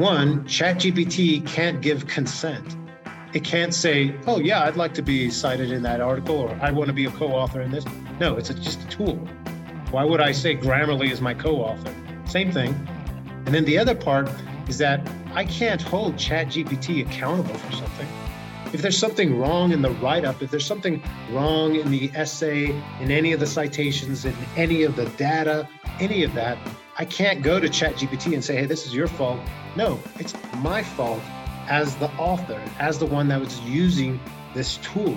One, ChatGPT can't give consent. It can't say, oh, yeah, I'd like to be cited in that article or I want to be a co author in this. No, it's a, just a tool. Why would I say Grammarly is my co author? Same thing. And then the other part is that I can't hold ChatGPT accountable for something. If there's something wrong in the write up, if there's something wrong in the essay, in any of the citations, in any of the data, any of that, I can't go to ChatGPT and say, hey, this is your fault. No, it's my fault as the author, as the one that was using this tool.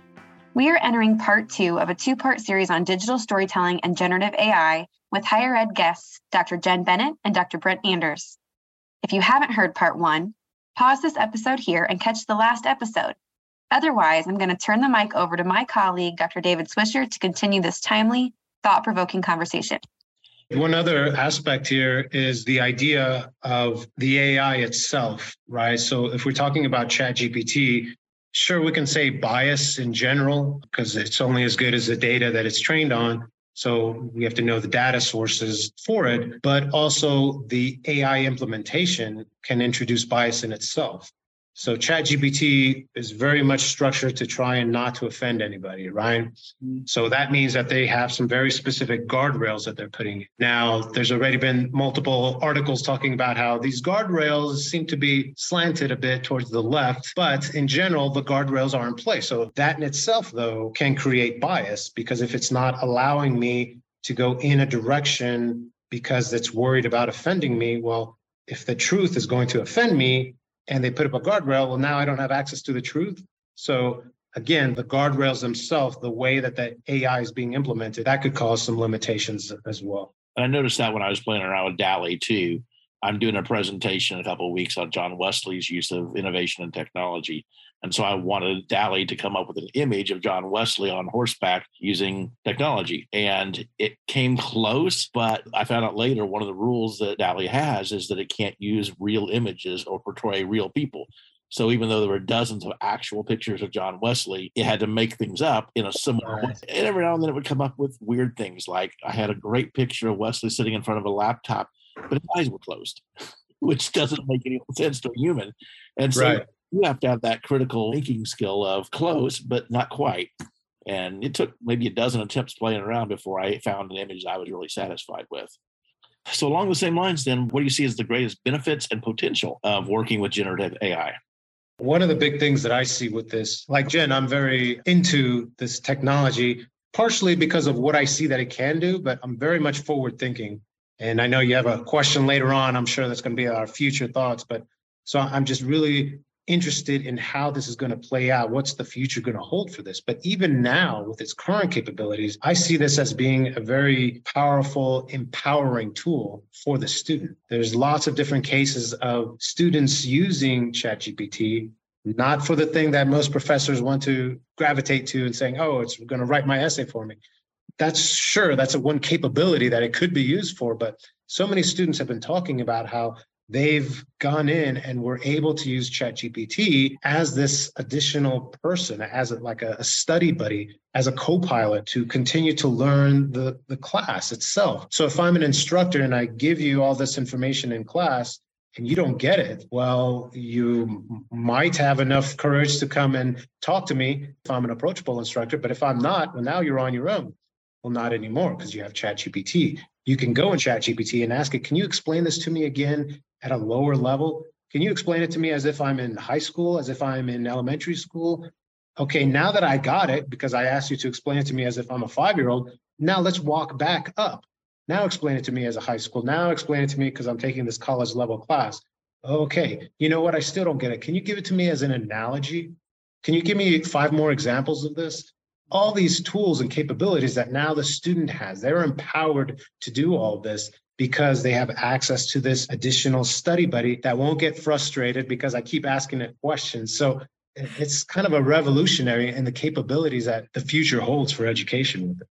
We are entering part two of a two part series on digital storytelling and generative AI with higher ed guests Dr. Jen Bennett and Dr. Brent Anders. If you haven't heard part one, pause this episode here and catch the last episode. Otherwise, I'm going to turn the mic over to my colleague, Dr. David Swisher, to continue this timely, thought provoking conversation. One other aspect here is the idea of the AI itself, right? So if we're talking about ChatGPT, Sure, we can say bias in general because it's only as good as the data that it's trained on. So we have to know the data sources for it, but also the AI implementation can introduce bias in itself. So ChatGPT is very much structured to try and not to offend anybody, right? Mm-hmm. So that means that they have some very specific guardrails that they're putting. Now, there's already been multiple articles talking about how these guardrails seem to be slanted a bit towards the left, but in general, the guardrails are in place. So that in itself, though, can create bias because if it's not allowing me to go in a direction because it's worried about offending me, well, if the truth is going to offend me, and they put up a guardrail, well, now I don't have access to the truth. So again, the guardrails themselves, the way that the AI is being implemented, that could cause some limitations as well. And I noticed that when I was playing around with DALL-E too. I'm doing a presentation in a couple of weeks on John Wesley's use of innovation and technology. And so I wanted DALL-E to come up with an image of John Wesley on horseback using technology. And it came close, but I found out later one of the rules that DALL-E has is that it can't use real images or portray real people. So even though there were dozens of actual pictures of John Wesley, it had to make things up in a similar way. And every now and then it would come up with weird things. Like I had a great picture of Wesley sitting in front of a laptop, but his eyes were closed, which doesn't make any sense to a human. And so right you have to have that critical thinking skill of close, but not quite. And it took maybe a dozen attempts playing around before I found an image I was really satisfied with. So, along the same lines, then, what do you see as the greatest benefits and potential of working with generative AI? One of the big things that I see with this, like Jen, I'm very into this technology, partially because of what I see that it can do, but I'm very much forward thinking. And I know you have a question later on. I'm sure that's going to be our future thoughts, but so I'm just really interested in how this is going to play out. What's the future going to hold for this? But even now, with its current capabilities, I see this as being a very powerful, empowering tool for the student. There's lots of different cases of students using ChatGPT. Not for the thing that most professors want to gravitate to and saying, oh, it's going to write my essay for me. That's sure, that's a one capability that it could be used for. But so many students have been talking about how they've gone in and were able to use ChatGPT as this additional person, as a, like a, a, study buddy, as a co-pilot to continue to learn the, the class itself. So if I'm an instructor and I give you all this information in class and you don't get it, well, you might have enough courage to come and talk to me if I'm an approachable instructor. But if I'm not, well, now you're on your own. Well, not anymore because you have ChatGPT. You can go in ChatGPT and ask it, can you explain this to me again at a lower level? Can you explain it to me as if I'm in high school, as if I'm in elementary school? Okay, now that I got it, because I asked you to explain it to me as if I'm a five year old, now let's walk back up. Now explain it to me as a high school. Now explain it to me because I'm taking this college level class. Okay, you know what? I still don't get it. Can you give it to me as an analogy? Can you give me five more examples of this? All these tools and capabilities that now the student has, they're empowered to do all this because they have access to this additional study buddy that won't get frustrated because I keep asking it questions. So it's kind of a revolutionary in the capabilities that the future holds for education with it.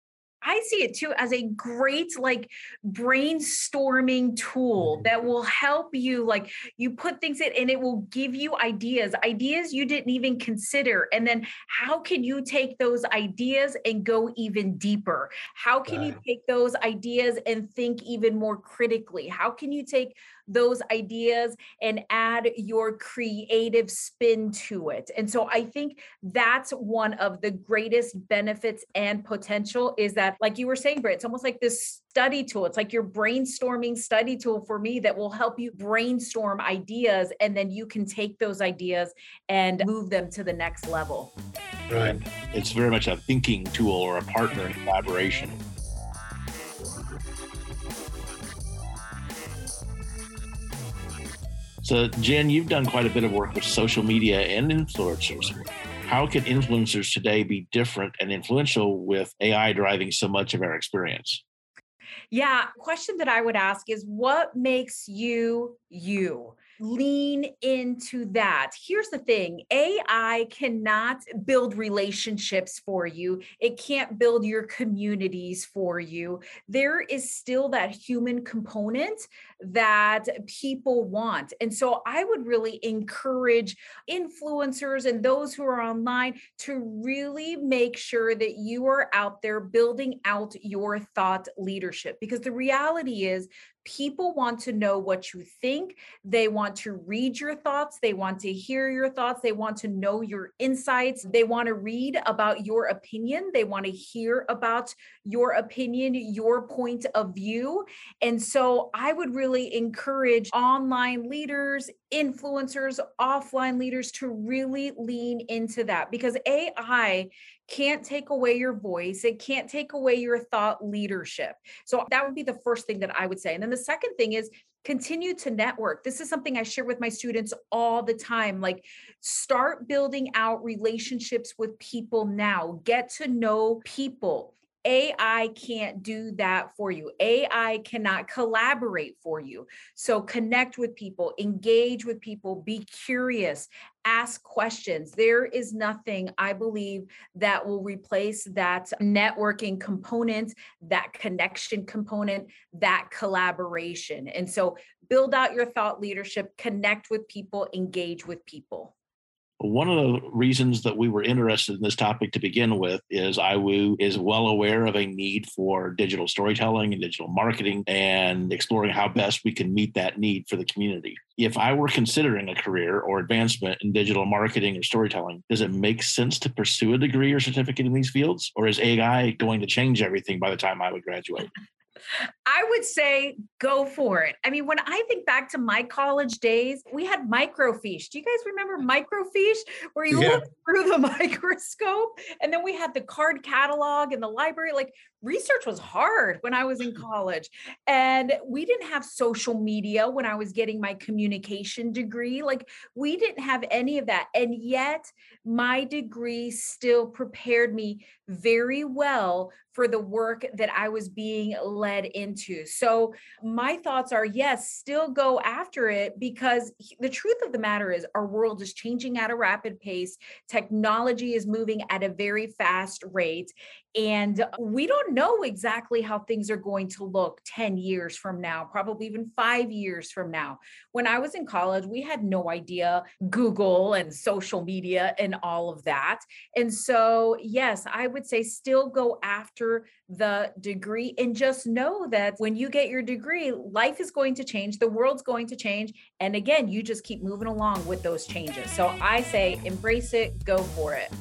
I see it too as a great like brainstorming tool mm-hmm. that will help you like you put things in and it will give you ideas ideas you didn't even consider and then how can you take those ideas and go even deeper how can right. you take those ideas and think even more critically how can you take those ideas and add your creative spin to it. And so I think that's one of the greatest benefits and potential is that, like you were saying, Britt, it's almost like this study tool. It's like your brainstorming study tool for me that will help you brainstorm ideas and then you can take those ideas and move them to the next level. Right. It's very much a thinking tool or a partner in collaboration. So, Jen, you've done quite a bit of work with social media and influencers. How can influencers today be different and influential with AI driving so much of our experience? Yeah, question that I would ask is what makes you you? Lean into that. Here's the thing AI cannot build relationships for you, it can't build your communities for you. There is still that human component that people want. And so I would really encourage influencers and those who are online to really make sure that you are out there building out your thought leadership because the reality is people want to know what you think. They want to read your thoughts. They want to hear your thoughts. They want to know your insights. They want to read about your opinion. They want to hear about your opinion, your point of view. And so I would really encourage online leaders, influencers, offline leaders to really lean into that because AI can't take away your voice. It can't take away your thought leadership. So that would be the first thing that I would say. And then the second thing is continue to network. This is something I share with my students all the time. Like, start building out relationships with people now, get to know people. AI can't do that for you. AI cannot collaborate for you. So connect with people, engage with people, be curious, ask questions. There is nothing, I believe, that will replace that networking component, that connection component, that collaboration. And so build out your thought leadership, connect with people, engage with people. One of the reasons that we were interested in this topic to begin with is IWU is well aware of a need for digital storytelling and digital marketing and exploring how best we can meet that need for the community. If I were considering a career or advancement in digital marketing or storytelling, does it make sense to pursue a degree or certificate in these fields? Or is AI going to change everything by the time I would graduate? I would say go for it. I mean, when I think back to my college days, we had microfiche. Do you guys remember microfiche where you yeah. look through the microscope? And then we had the card catalog in the library. Like research was hard when I was in college. And we didn't have social media when I was getting my communication degree. Like we didn't have any of that. And yet my degree still prepared me very well for the work that I was being led into. So, my thoughts are yes, still go after it because the truth of the matter is our world is changing at a rapid pace. Technology is moving at a very fast rate. And uh, we don't know exactly how things are going to look 10 years from now, probably even five years from now. When I was in college, we had no idea Google and social media and all of that. And so, yes, I would say still go after the degree and just know that when you get your degree, life is going to change, the world's going to change. And again, you just keep moving along with those changes. So I say embrace it, go for it.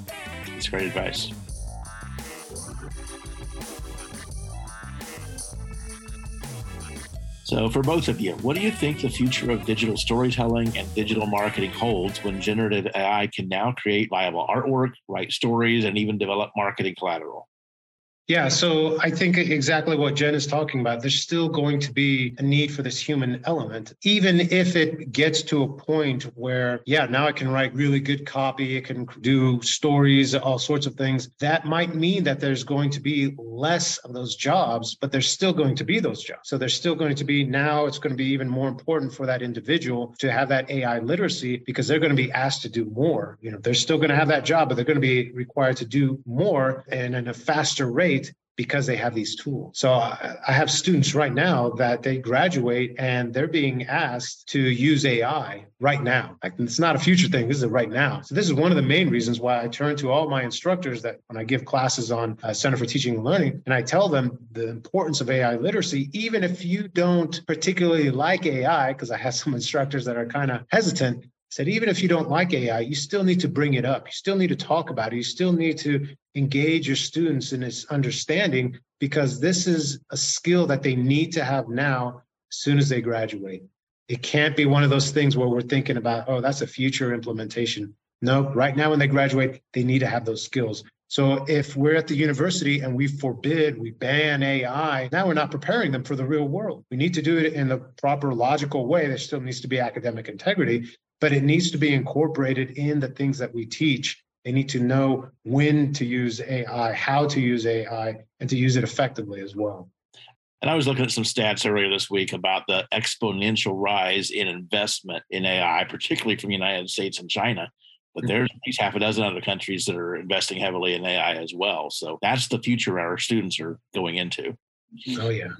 That's great advice. So, for both of you, what do you think the future of digital storytelling and digital marketing holds when generative AI can now create viable artwork, write stories, and even develop marketing collateral? Yeah, so I think exactly what Jen is talking about. There's still going to be a need for this human element, even if it gets to a point where, yeah, now I can write really good copy, it can do stories, all sorts of things. That might mean that there's going to be less of those jobs, but there's still going to be those jobs. So there's still going to be now it's going to be even more important for that individual to have that AI literacy because they're going to be asked to do more. You know, they're still going to have that job, but they're going to be required to do more and in a faster rate because they have these tools. So I have students right now that they graduate and they're being asked to use AI right now. Like it's not a future thing. This is right now. So this is one of the main reasons why I turn to all my instructors that when I give classes on uh, Center for Teaching and Learning, and I tell them the importance of AI literacy, even if you don't particularly like AI, because I have some instructors that are kind of hesitant, said even if you don't like AI, you still need to bring it up. You still need to talk about it. You still need to engage your students in its understanding because this is a skill that they need to have now as soon as they graduate. It can't be one of those things where we're thinking about, oh, that's a future implementation. No, right now when they graduate, they need to have those skills. So if we're at the university and we forbid, we ban AI, now we're not preparing them for the real world. We need to do it in the proper logical way. There still needs to be academic integrity, but it needs to be incorporated in the things that we teach. They need to know when to use AI, how to use AI, and to use it effectively as well. And I was looking at some stats earlier this week about the exponential rise in investment in AI, particularly from the United States and China. But mm-hmm. there's at least half a dozen other countries that are investing heavily in AI as well. So that's the future our students are going into. Oh yeah.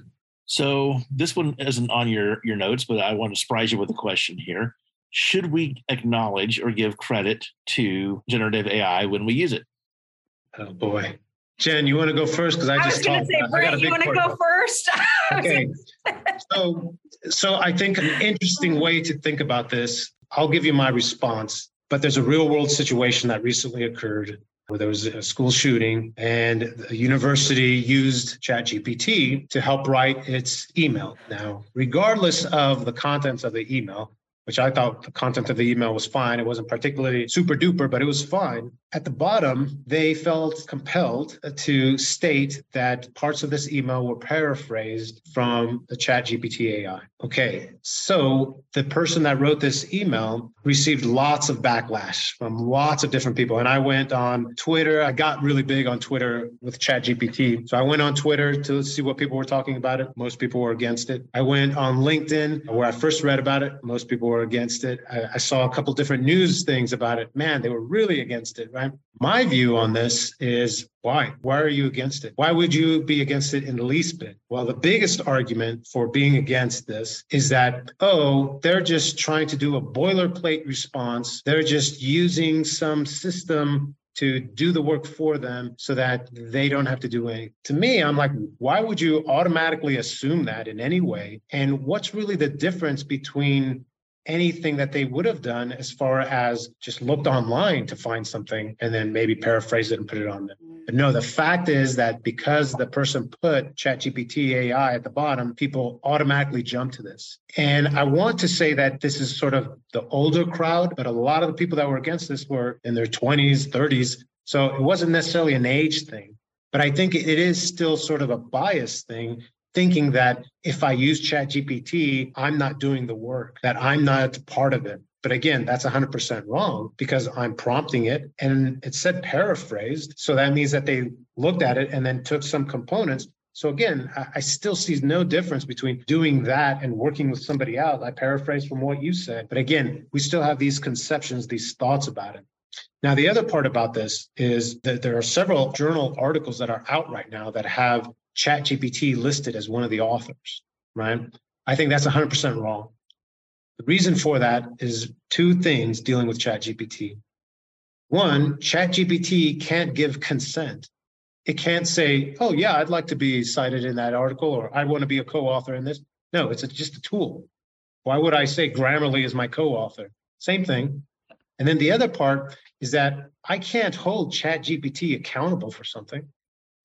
So this one isn't on your your notes, but I want to surprise you with a question here should we acknowledge or give credit to generative AI when we use it? Oh boy. Jen, you want to go first? Because I, I just was going to say, Brent, you want to go first? okay. so, so I think an interesting way to think about this. I'll give you my response, but there's a real world situation that recently occurred where there was a school shooting and a university used ChatGPT to help write its email. Now, regardless of the contents of the email, which I thought the content of the email was fine. It wasn't particularly super duper, but it was fine. At the bottom, they felt compelled to state that parts of this email were paraphrased from the Chat GPT AI. Okay, so the person that wrote this email received lots of backlash from lots of different people. And I went on Twitter. I got really big on Twitter with Chat GPT. So I went on Twitter to see what people were talking about it. Most people were against it. I went on LinkedIn where I first read about it. Most people against it. I, I saw a couple different news things about it. Man, they were really against it, right? My view on this is why? Why are you against it? Why would you be against it in the least bit? Well, the biggest argument for being against this is that, oh, they're just trying to do a boilerplate response. They're just using some system to do the work for them so that they don't have to do anything. To me, I'm like, why would you automatically assume that in any way? And what's really the difference between anything that they would have done as far as just looked online to find something and then maybe paraphrase it and put it on them. But no, the fact is that because the person put ChatGPT AI at the bottom, people automatically jump to this. And I want to say that this is sort of the older crowd, but a lot of the people that were against this were in their 20s, 30s. So it wasn't necessarily an age thing. But I think it is still sort of a bias thing thinking that if I use ChatGPT, I'm not doing the work, that I'm not part of it. But again, that's 100% wrong because I'm prompting it and it said paraphrased. So that means that they looked at it and then took some components. So again, I still see no difference between doing that and working with somebody else. I paraphrase from what you said. But again, we still have these conceptions, these thoughts about it. Now, the other part about this is that there are several journal articles that are out right now that have ChatGPT listed as one of the authors, right? I think that's 100% wrong. The reason for that is two things dealing with ChatGPT. One, ChatGPT can't give consent. It can't say, oh, yeah, I'd like to be cited in that article or I want to be a co author in this. No, it's a, just a tool. Why would I say Grammarly is my co author? Same thing. And then the other part is that I can't hold ChatGPT accountable for something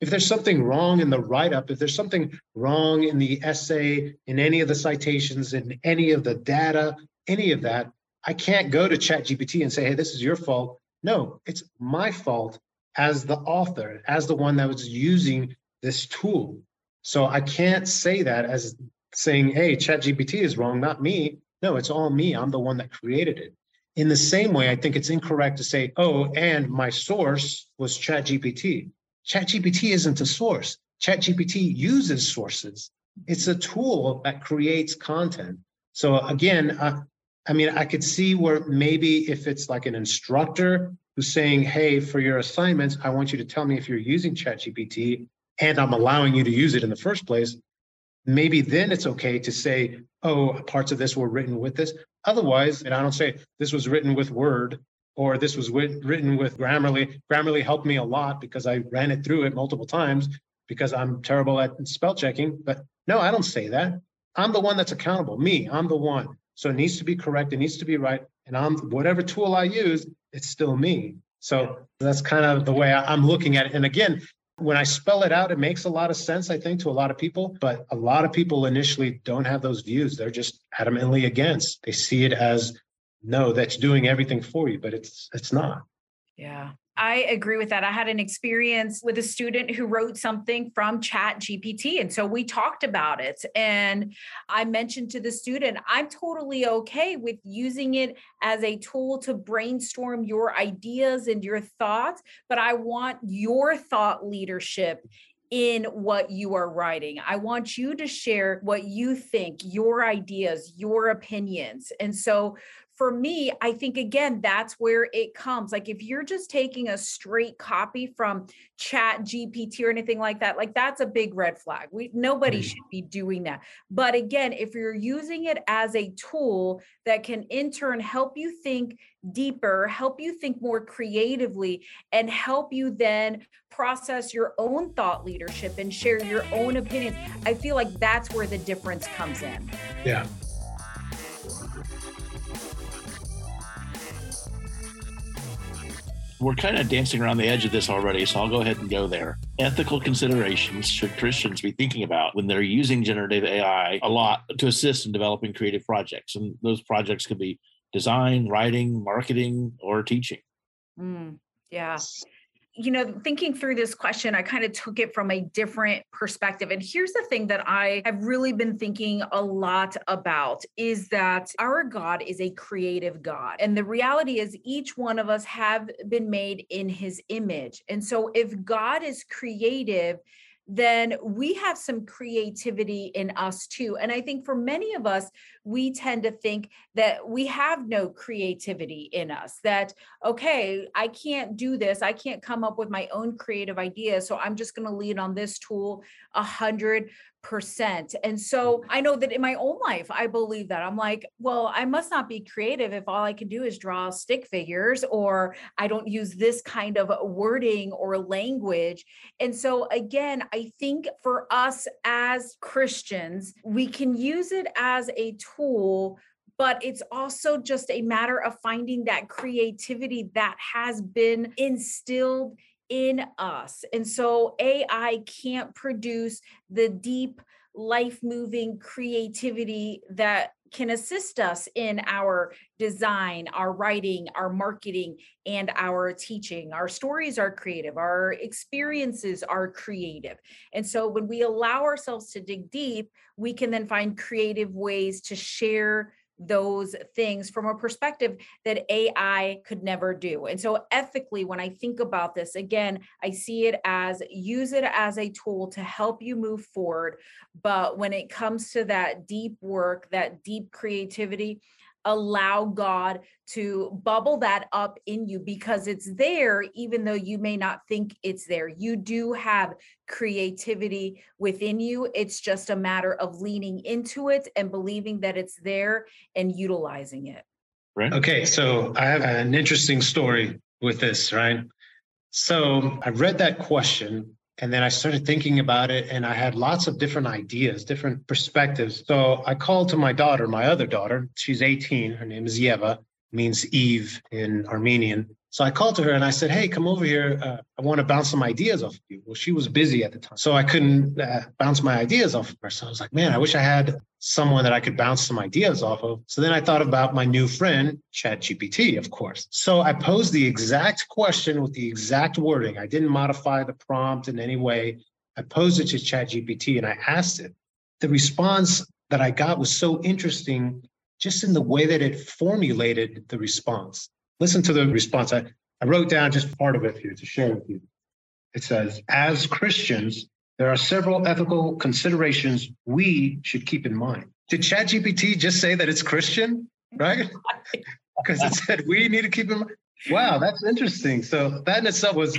if there's something wrong in the write up, if there's something wrong in the essay, in any of the citations, in any of the data, any of that, I can't go to ChatGPT and say, hey, this is your fault. No, it's my fault as the author, as the one that was using this tool. So I can't say that as saying, hey, ChatGPT is wrong, not me. No, it's all me. I'm the one that created it. In the same way, I think it's incorrect to say, oh, and my source was ChatGPT. ChatGPT isn't a source. ChatGPT uses sources. It's a tool that creates content. So again, uh, I mean, I could see where maybe if it's like an instructor who's saying, hey, for your assignments, I want you to tell me if you're using ChatGPT and I'm allowing you to use it in the first place, maybe then it's okay to say, oh, parts of this were written with this. Otherwise, and I don't say this was written with Word or this was written with Grammarly. Grammarly helped me a lot because I ran it through it multiple times because I'm terrible at spell checking. But no, I don't say that. I'm the one that's accountable. Me, I'm the one. So it needs to be correct. It needs to be right. And I'm whatever tool I use, it's still me. So that's kind of the way I'm looking at it. And again, when I spell it out, it makes a lot of sense, I think, to a lot of people. But a lot of people initially don't have those views. They're just adamantly against. They see it as no, that's doing everything for you, but it's it's not. Yeah. I agree with that. I had an experience with a student who wrote something from Chat GPT. And so we talked about it. And I mentioned to the student, I'm totally okay with using it as a tool to brainstorm your ideas and your thoughts, but I want your thought leadership in what you are writing. I want you to share what you think, your ideas, your opinions. And so for me, I think again, that's where it comes. Like if you're just taking a straight copy from chat GPT or anything like that, like that's a big red flag. We nobody mm. should be doing that. But again, if you're using it as a tool that can in turn help you think deeper, help you think more creatively, and help you then process your own thought leadership and share your own opinions, I feel like that's where the difference comes in. Yeah. We're kind of dancing around the edge of this already, so I'll go ahead and go there. Ethical considerations should Christians be thinking about when they're using generative AI a lot to assist in developing creative projects? And those projects could be design, writing, marketing, or teaching. Mm, yeah you know, thinking through this question, I kind of took it from a different perspective. And here's the thing that I have really been thinking a lot about is that our God is a creative God. And the reality is each one of us have been made in his image. And so if God is creative, then we have some creativity in us too. And I think for many of us, we tend to think that we have no creativity in us, that, okay, I can't do this. I can't come up with my own creative ideas. So I'm just going to lean on this tool a hundred percent. And so I know that in my own life, I believe that. I'm like, well, I must not be creative if all I can do is draw stick figures or I don't use this kind of wording or language. And so again, I think for us as Christians, we can use it as a tool but it's also just a matter of finding that creativity that has been instilled in us. And so AI can't produce the deep, life moving creativity that can assist us in our design, our writing, our marketing, and our teaching. Our stories are creative, our experiences are creative. And so when we allow ourselves to dig deep, we can then find creative ways to share those things from a perspective that AI could never do. And so, ethically, when I think about this, again, I see it as use it as a tool to help you move forward. But when it comes to that deep work, that deep creativity, allow God to bubble that up in you because it's there, even though you may not think it's there. You do have creativity within you. It's just a matter of leaning into it and believing that it's there and utilizing it. Right. Okay. So I have an interesting story with this, right? So I read that question and then I started thinking about it and I had lots of different ideas, different perspectives. So I called to my daughter, my other daughter. She's 18. Her name is Yeva, means Eve in Armenian. So I called to her and I said, Hey, come over here. Uh, I want to bounce some ideas off of you. Well, she was busy at the time. So I couldn't uh, bounce my ideas off of her. So I was like, Man, I wish I had someone that I could bounce some ideas off of. So then I thought about my new friend, ChatGPT, of course. So I posed the exact question with the exact wording. I didn't modify the prompt in any way. I posed it to ChatGPT and I asked it. The response that I got was so interesting just in the way that it formulated the response. Listen to the response. I, I wrote down just part of it here to share with you. It says, as Christians, there are several ethical considerations we should keep in mind. Did ChatGPT just say that it's Christian? Right? Because it said we need to keep in mind. Wow, that's interesting. So that in itself was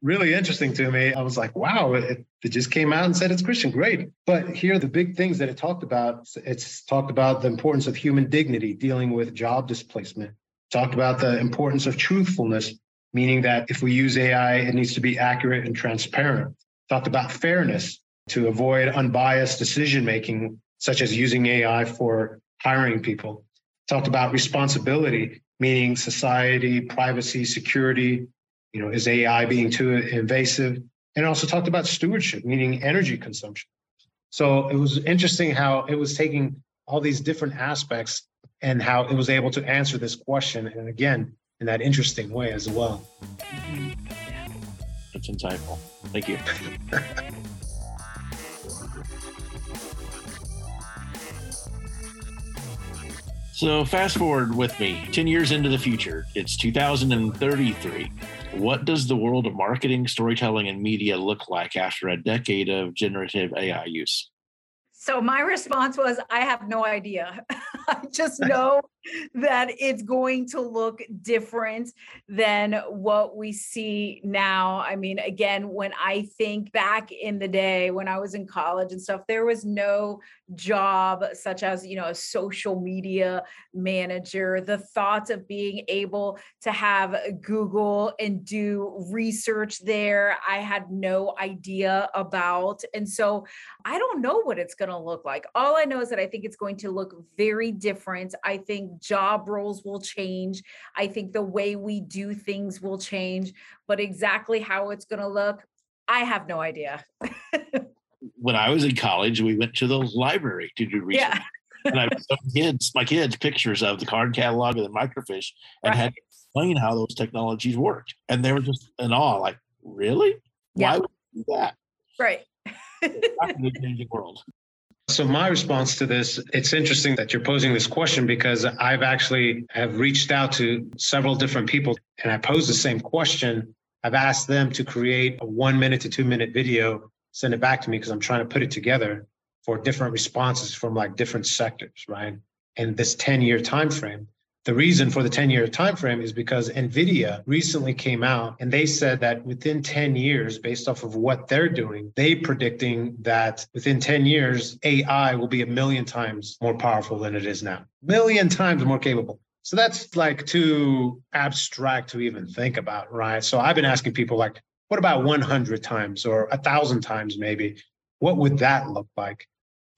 really interesting to me. I was like, wow, it, it just came out and said it's Christian. Great. But here are the big things that it talked about. It's talked about the importance of human dignity, dealing with job displacement, talked about the importance of truthfulness, meaning that if we use AI, it needs to be accurate and transparent. Talked about fairness to avoid unbiased decision making, such as using AI for hiring people. Talked about responsibility, meaning society, privacy, security, you know, is AI being too invasive? And also talked about stewardship, meaning energy consumption. So it was interesting how it was taking all these different aspects and how it was able to answer this question. And again, in that interesting way as well. That's insightful. Thank you. so, fast forward with me 10 years into the future. It's 2033. What does the world of marketing, storytelling, and media look like after a decade of generative AI use? So my response was, I have no idea. I just know that it's going to look different than what we see now. I mean, again, when I think back in the day when I was in college and stuff, there was no job such as, you know, a social media manager. The thoughts of being able to have Google and do research there, I had no idea about. And so I don't know what it's going to look like. All I know is that I think it's going to look very different. I think job roles will change. I think the way we do things will change, but exactly how it's going to look, I have no idea. when I was in college, we went to the library to do research. Yeah. and I showed kids, my kids, pictures of the card catalog and the microfiche and right. had to explain how those technologies worked. And they were just in awe, like, really? Yeah. Why would you do that? Right. Changing world. So my response to this, it's interesting that you're posing this question because I've actually have reached out to several different people and I posed the same question. I've asked them to create a one minute to two minute video, send it back to me because I'm trying to put it together for different responses from like different sectors, right? And this 10 year time frame. The reason for the 10 year time frame is because Nvidia recently came out and they said that within 10 years based off of what they're doing, they predicting that within 10 years AI will be a million times more powerful than it is now. Million times more capable. So that's like too abstract to even think about, right? So I've been asking people like what about 100 times or a 1000 times maybe? What would that look like?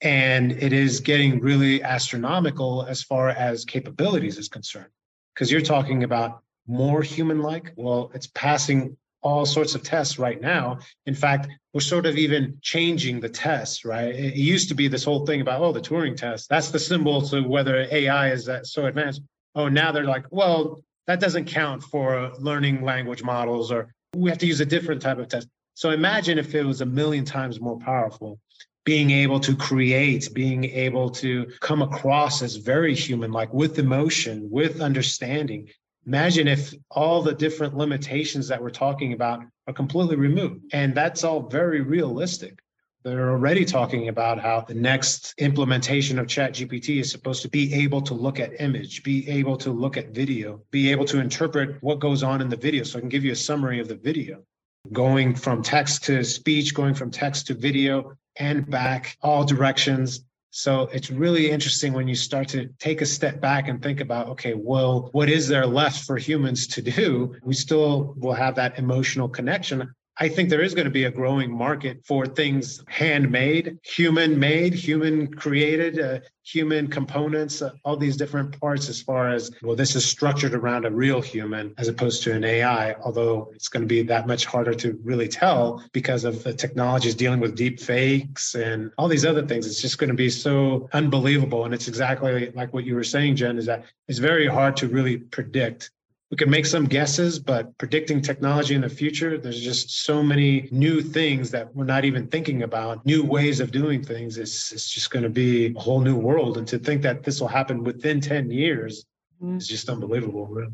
And it is getting really astronomical as far as capabilities is concerned. Because you're talking about more human like. Well, it's passing all sorts of tests right now. In fact, we're sort of even changing the tests, right? It used to be this whole thing about, oh, the Turing test, that's the symbol to whether AI is that so advanced. Oh, now they're like, well, that doesn't count for learning language models, or we have to use a different type of test. So imagine if it was a million times more powerful being able to create, being able to come across as very human, like with emotion, with understanding. Imagine if all the different limitations that we're talking about are completely removed. And that's all very realistic. They're already talking about how the next implementation of ChatGPT is supposed to be able to look at image, be able to look at video, be able to interpret what goes on in the video. So I can give you a summary of the video. Going from text to speech, going from text to video, and back, all directions. So it's really interesting when you start to take a step back and think about, okay, well, what is there left for humans to do? We still will have that emotional connection. I think there is going to be a growing market for things handmade, human made, human created, uh, human components, uh, all these different parts as far as, well, this is structured around a real human as opposed to an AI, although it's going to be that much harder to really tell because of the technologies dealing with deep fakes and all these other things. It's just going to be so unbelievable. And it's exactly like what you were saying, Jen, is that it's very hard to really predict we can make some guesses, but predicting technology in the future, there's just so many new things that we're not even thinking about, new ways of doing things. It's, it's just going to be a whole new world. And to think that this will happen within 10 years mm-hmm. is just unbelievable, really.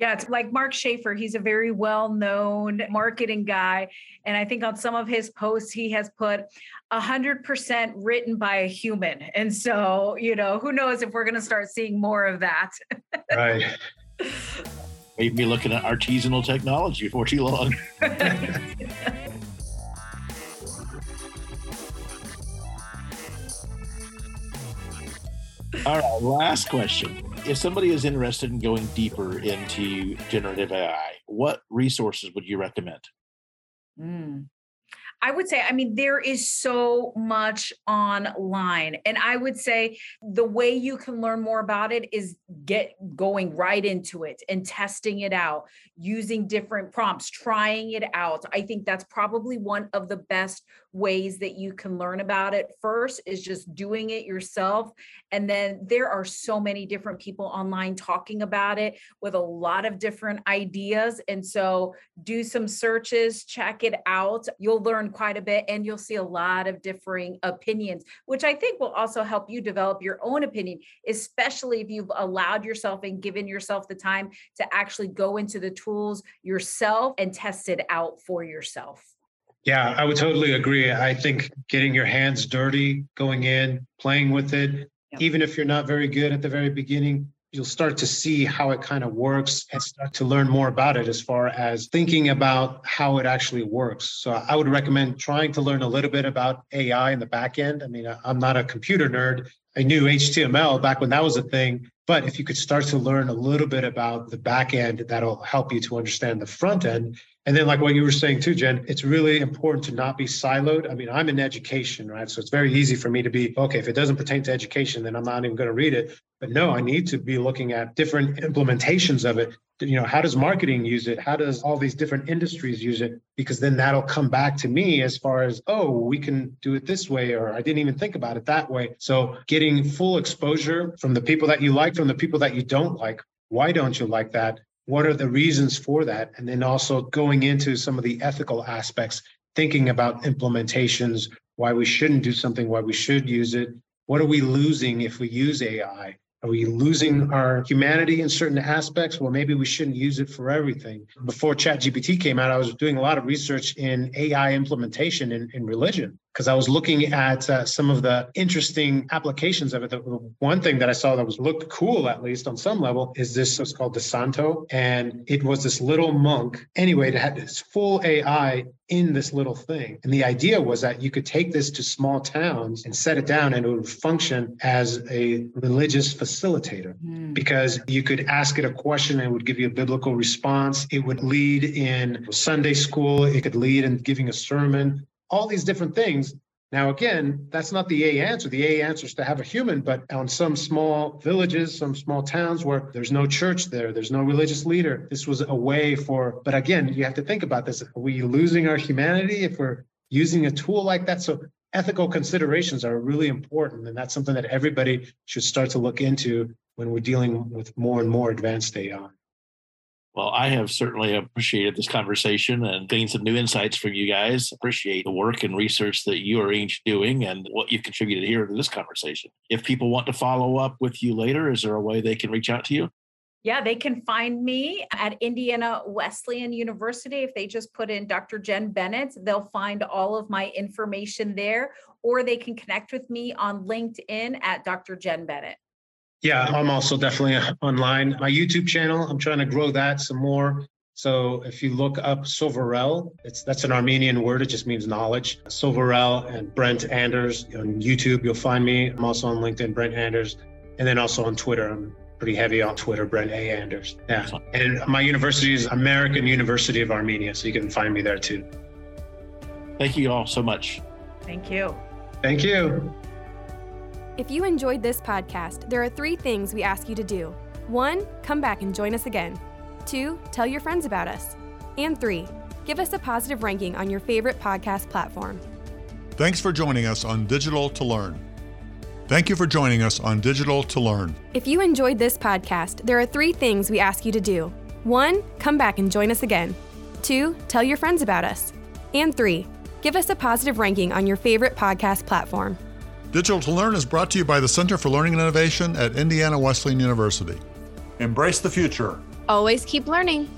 Yeah, it's like Mark Schaefer. He's a very well known marketing guy. And I think on some of his posts, he has put 100% written by a human. And so, you know, who knows if we're going to start seeing more of that. right. We've been looking at artisanal technology for too long. All right, last question. If somebody is interested in going deeper into generative AI, what resources would you recommend? Mm. I would say, I mean, there is so much online. And I would say the way you can learn more about it is get going right into it and testing it out, using different prompts, trying it out. I think that's probably one of the best ways that you can learn about it. First is just doing it yourself. And then there are so many different people online talking about it with a lot of different ideas. And so do some searches, check it out. You'll learn quite a bit and you'll see a lot of differing opinions, which I think will also help you develop your own opinion, especially if you've allowed yourself and given yourself the time to actually go into the tools yourself and test it out for yourself. Yeah, I would totally agree. I think getting your hands dirty, going in, playing with it, yep. even if you're not very good at the very beginning, you'll start to see how it kind of works and start to learn more about it as far as thinking about how it actually works. So I would recommend trying to learn a little bit about AI in the back end. I mean, I'm not a computer nerd. I knew HTML back when that was a thing. But if you could start to learn a little bit about the back end, that'll help you to understand the front end. And then, like what you were saying too, Jen, it's really important to not be siloed. I mean, I'm in education, right? So it's very easy for me to be, okay, if it doesn't pertain to education, then I'm not even going to read it. But no, I need to be looking at different implementations of it. You know, how does marketing use it? How does all these different industries use it? Because then that'll come back to me as far as, oh, we can do it this way, or I didn't even think about it that way. So getting full exposure from the people that you like, from the people that you don't like. Why don't you like that? What are the reasons for that? And then also going into some of the ethical aspects, thinking about implementations, why we shouldn't do something, why we should use it. What are we losing if we use AI? Are we losing our humanity in certain aspects? Well, maybe we shouldn't use it for everything. Before ChatGPT came out, I was doing a lot of research in AI implementation in, in religion because I was looking at uh, some of the interesting applications of it. The, one thing that I saw that was looked cool, at least on some level, is this was called the Santo, and it was this little monk. Anyway, it had this full AI in this little thing, and the idea was that you could take this to small towns and set it down, and it would function as a religious facilitator mm. because you could ask it a question and it would give you a biblical response. It would lead in Sunday school. It could lead in giving a sermon all these different things. Now, again, that's not the A answer. The A answer is to have a human, but on some small villages, some small towns where there's no church there, there's no religious leader, this was a way for, but again, you have to think about this. Are we losing our humanity if we're using a tool like that? So ethical considerations are really important. And that's something that everybody should start to look into when we're dealing with more and more advanced AI. Well, I have certainly appreciated this conversation and gained some new insights from you guys. Appreciate the work and research that you are each doing and what you've contributed here to this conversation. If people want to follow up with you later, is there a way they can reach out to you? Yeah, they can find me at Indiana Wesleyan University. If they just put in Dr. Jen Bennett, they'll find all of my information there, or they can connect with me on LinkedIn at Dr. Jen Bennett. Yeah, I'm also definitely online. My YouTube channel, I'm trying to grow that some more. So if you look up Sovorel, it's that's an Armenian word. It just means knowledge. Sovorel and Brent Anders on YouTube, you'll find me. I'm also on LinkedIn, Brent Anders, and then also on Twitter. I'm pretty heavy on Twitter, Brent A. Anders. Yeah. And my university is American University of Armenia, so you can find me there too. Thank you all so much. Thank you. Thank you. If you enjoyed this podcast, there are three things we ask you to do. One, come back and join us again. Two, tell your friends about us. And three, give us a positive ranking on your favorite podcast platform. Thanks for joining us on Digital to Learn. Thank you for joining us on Digital to Learn. If you enjoyed this podcast, there are three things we ask you to do. One, come back and join us again. Two, tell your friends about us. And three, give us a positive ranking on your favorite podcast platform. Digital to Learn is brought to you by the Center for Learning and Innovation at Indiana Wesleyan University. Embrace the future. Always keep learning.